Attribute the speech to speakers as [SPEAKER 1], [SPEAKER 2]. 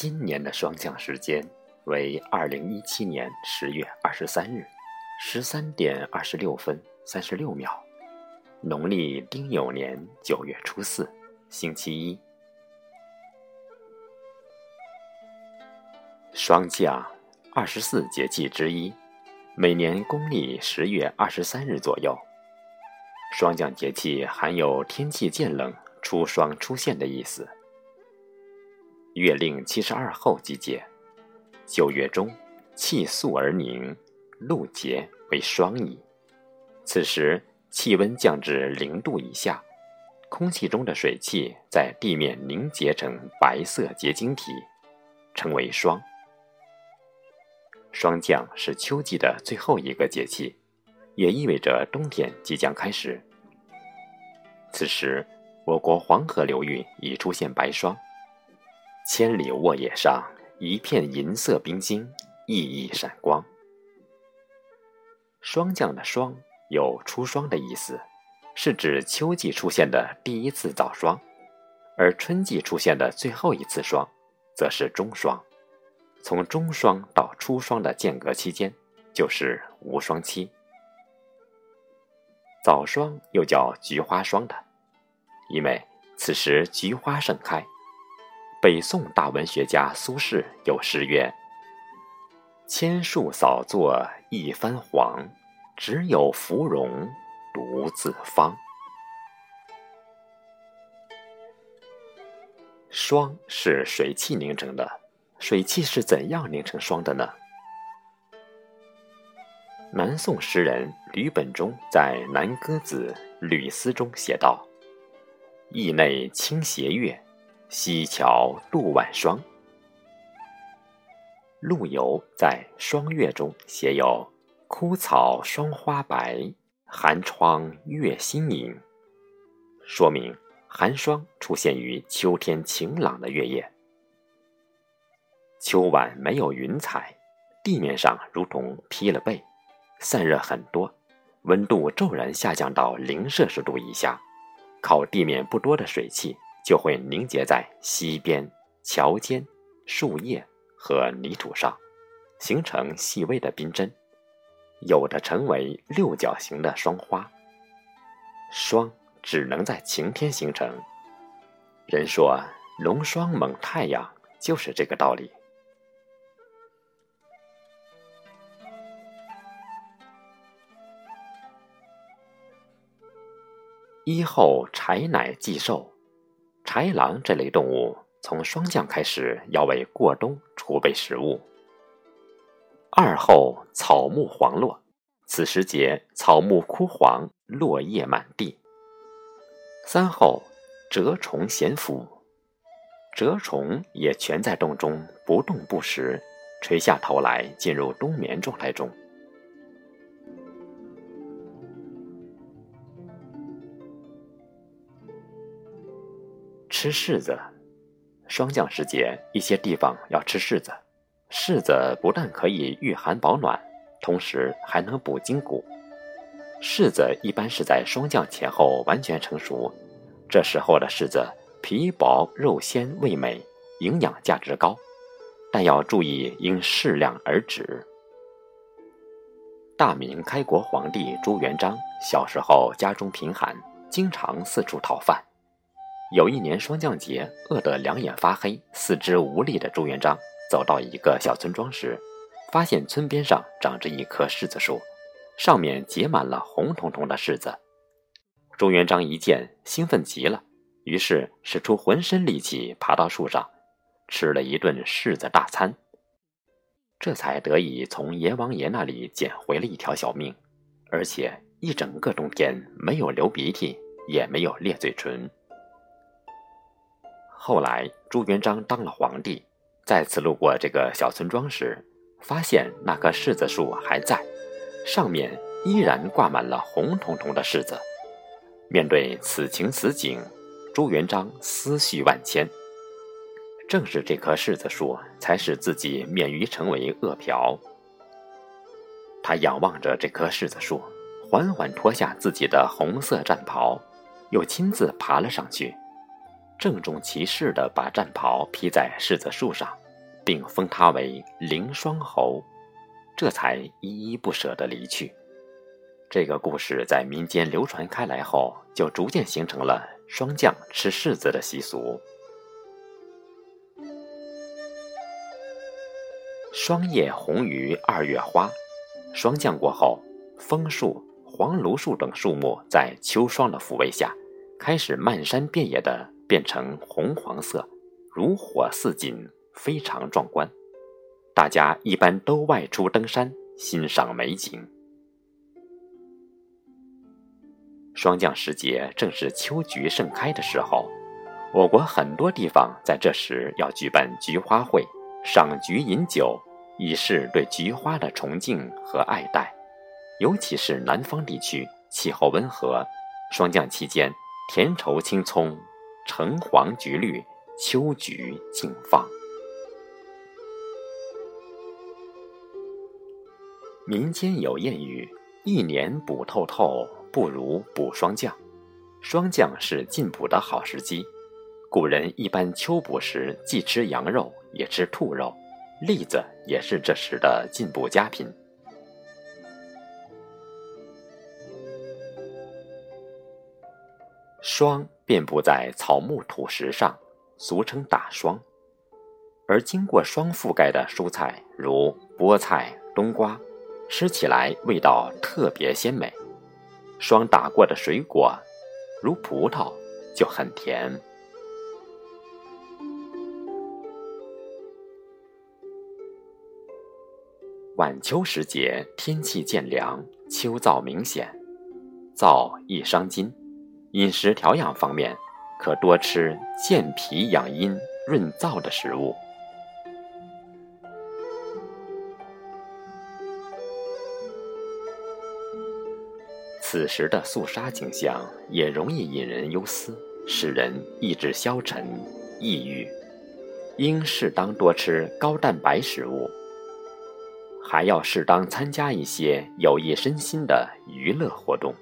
[SPEAKER 1] 今年的霜降时间为二零一七年十月二十三日十三点二十六分三十六秒，农历丁酉年九月初四，星期一。霜降，二十四节气之一，每年公历十月二十三日左右。霜降节气含有天气渐冷、初霜出现的意思。月令七十二候季节，九月中，气肃而凝，露结为霜矣。此时气温降至零度以下，空气中的水汽在地面凝结成白色结晶体，称为霜。霜降是秋季的最后一个节气，也意味着冬天即将开始。此时，我国黄河流域已出现白霜。千里沃野上，一片银色冰晶，熠熠闪光。霜降的“霜”有初霜的意思，是指秋季出现的第一次早霜；而春季出现的最后一次霜，则是中霜。从中霜到初霜的间隔期间，就是无霜期。早霜又叫菊花霜的，因为此时菊花盛开。北宋大文学家苏轼有诗曰：“千树扫作一番黄，只有芙蓉独自芳。”霜是水汽凝成的，水汽是怎样凝成霜的呢？南宋诗人吕本中在《南歌子·吕思》中写道：“驿内清斜月。”西桥露晚霜，陆游在《霜月》中写有“枯草霜花白，寒窗月新影”，说明寒霜出现于秋天晴朗的月夜。秋晚没有云彩，地面上如同披了被，散热很多，温度骤然下降到零摄氏度以下，靠地面不多的水汽。就会凝结在溪边、桥间、树叶和泥土上，形成细微的冰针，有的成为六角形的霜花。霜只能在晴天形成，人说龙霜猛太阳，就是这个道理。一后柴乃祭寿。豺狼这类动物从霜降开始要为过冬储备食物。二后草木黄落，此时节草木枯黄，落叶满地。三后蛰虫咸伏，蛰虫也全在洞中不动不食，垂下头来进入冬眠状态中。吃柿子，霜降时节，一些地方要吃柿子。柿子不但可以御寒保暖，同时还能补筋骨。柿子一般是在霜降前后完全成熟，这时候的柿子皮薄肉鲜，味美，营养价值高，但要注意应适量而止。大明开国皇帝朱元璋小时候家中贫寒，经常四处讨饭。有一年霜降节，饿得两眼发黑、四肢无力的朱元璋走到一个小村庄时，发现村边上长着一棵柿子树，上面结满了红彤彤的柿子。朱元璋一见，兴奋极了，于是使出浑身力气爬到树上，吃了一顿柿子大餐，这才得以从阎王爷那里捡回了一条小命，而且一整个冬天没有流鼻涕，也没有裂嘴唇。后来，朱元璋当了皇帝，再次路过这个小村庄时，发现那棵柿子树还在，上面依然挂满了红彤彤的柿子。面对此情此景，朱元璋思绪万千。正是这棵柿子树，才使自己免于成为饿殍。他仰望着这棵柿子树，缓缓脱下自己的红色战袍，又亲自爬了上去。郑重其事地把战袍披在柿子树上，并封他为凌霜侯，这才依依不舍地离去。这个故事在民间流传开来后，就逐渐形成了霜降吃柿子的习俗。霜叶红于二月花，霜降过后，枫树、黄芦树等树木在秋霜的抚慰下，开始漫山遍野的变成红黄色，如火似锦，非常壮观。大家一般都外出登山，欣赏美景。霜降时节正是秋菊盛开的时候，我国很多地方在这时要举办菊花会、赏菊饮酒，以示对菊花的崇敬和爱戴。尤其是南方地区，气候温和，霜降期间，田畴青葱，橙黄橘绿，秋菊竞放。民间有谚语：“一年补透透。”不如补霜降，霜降是进补的好时机。古人一般秋补时既吃羊肉也吃兔肉，栗子也是这时的进补佳品。霜遍布在草木土石上，俗称打霜。而经过霜覆盖的蔬菜，如菠菜、冬瓜，吃起来味道特别鲜美。霜打过的水果，如葡萄，就很甜。晚秋时节，天气渐凉，秋燥明显，燥易伤筋。饮食调养方面，可多吃健脾养阴、润燥的食物。此时的肃杀景象也容易引人忧思，使人意志消沉、抑郁。应适当多吃高蛋白食物，还要适当参加一些有益身心的娱乐活动。